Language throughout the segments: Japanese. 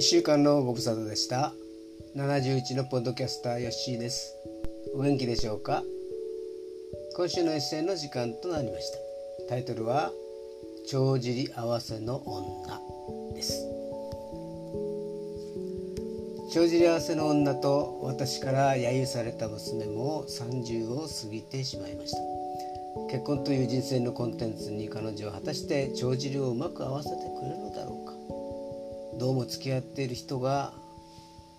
週間のご無沙汰でした。71のポッドキャスターヨッシーです。お元気でしょうか？今週のエッセイの時間となりました。タイトルは帳尻合わせの女です。帳尻合わせの女と私から揶揄された娘も30を過ぎてしまいました。結婚という人生のコンテンツに彼女は果たして帳尻をうまく合わせてくれるのだろうか。どうも付き合っている人が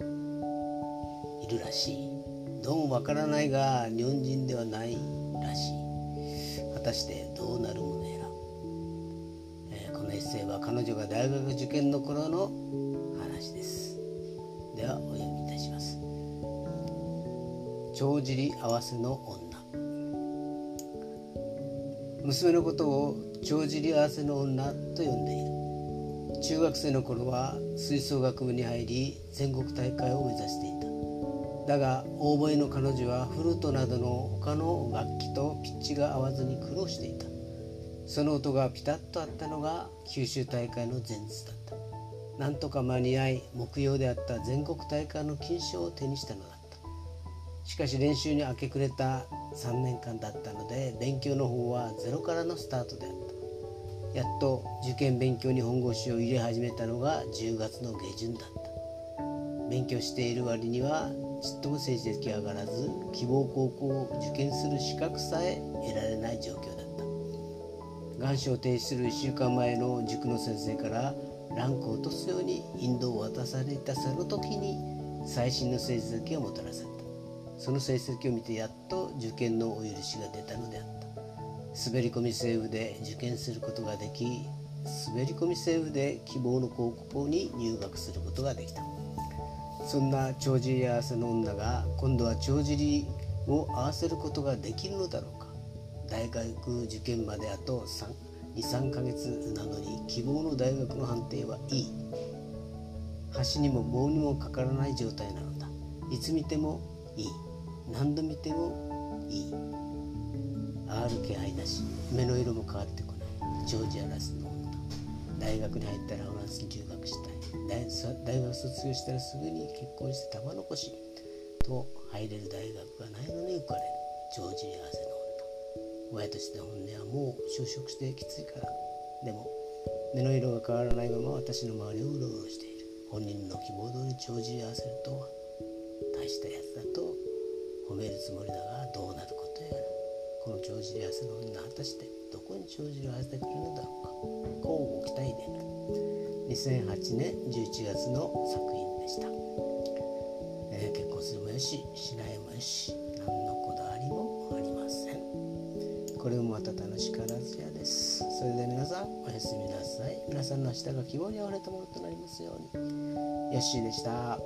いるらしい。どうもわからないが日本人ではないらしい。果たしてどうなるものやら、えー、このエッセイは彼女が大学受験の頃の話です。ではお読みいたします。帳尻合わせの女。娘のことを帳尻合わせの女と呼んでいる。中学生の頃は吹奏楽部に入り全国大会を目指していた。だがオーボエの彼女はフルートなどの他の楽器とピッチが合わずに苦労していた。その音がピタッとあったのが九州大会の前日だった。なんとか間に合い目標であった全国大会の金賞を手にしたのだった。しかし練習に明け暮れた3年間だったので勉強の方はゼロからのスタートであった。やっと受験勉強に本腰を入れ始めたのが10月の下旬だった。勉強している割にはちっとも成績上がらず希望高校を受験する資格さえ得られない状況だった。願書を提出する1週間前の塾の先生からランクを落とすように引導を渡されたその時に最新の成績をもたらされた。その成績を見てやっと受験のお許しが出たのであった。滑り込みセーブで受験することができ滑り込みセーブで希望の高校に入学することができた。そんな帳尻合わせの女が今度は帳尻を合わせることができるのだろうか。大学受験まであと23ヶ月なのに希望の大学の判定はいい。橋にも棒にもかからない状態なのだ。いつ見てもいい。何度見てもいい。ある気配だし目の色も変わってこない。ジョージアラスの女。大学に入ったらフランスに留学したい。大学卒業したらすぐに結婚して玉残しと入れる大学がないのに浮かれる。ジョージアラスの。女親としての本音はもう就職してきついから。でも目の色が変わらないまま私の周りをうろうろしている。本人の希望通り帳尻合わせるとは。大したやつだと褒めるつもりだがどうなることやらこの帳尻合わせの女果たしてどこに帳尻を合わせてくれるのだろうか。こうご期待で2008年11月の作品でした、えー、結婚するもよししないもよし何のこだわりもありません。これもまた楽しからずやです。それでは皆さんおやすみなさい。皆さんの明日が希望にあふれたものとなりますように。よッしーでした。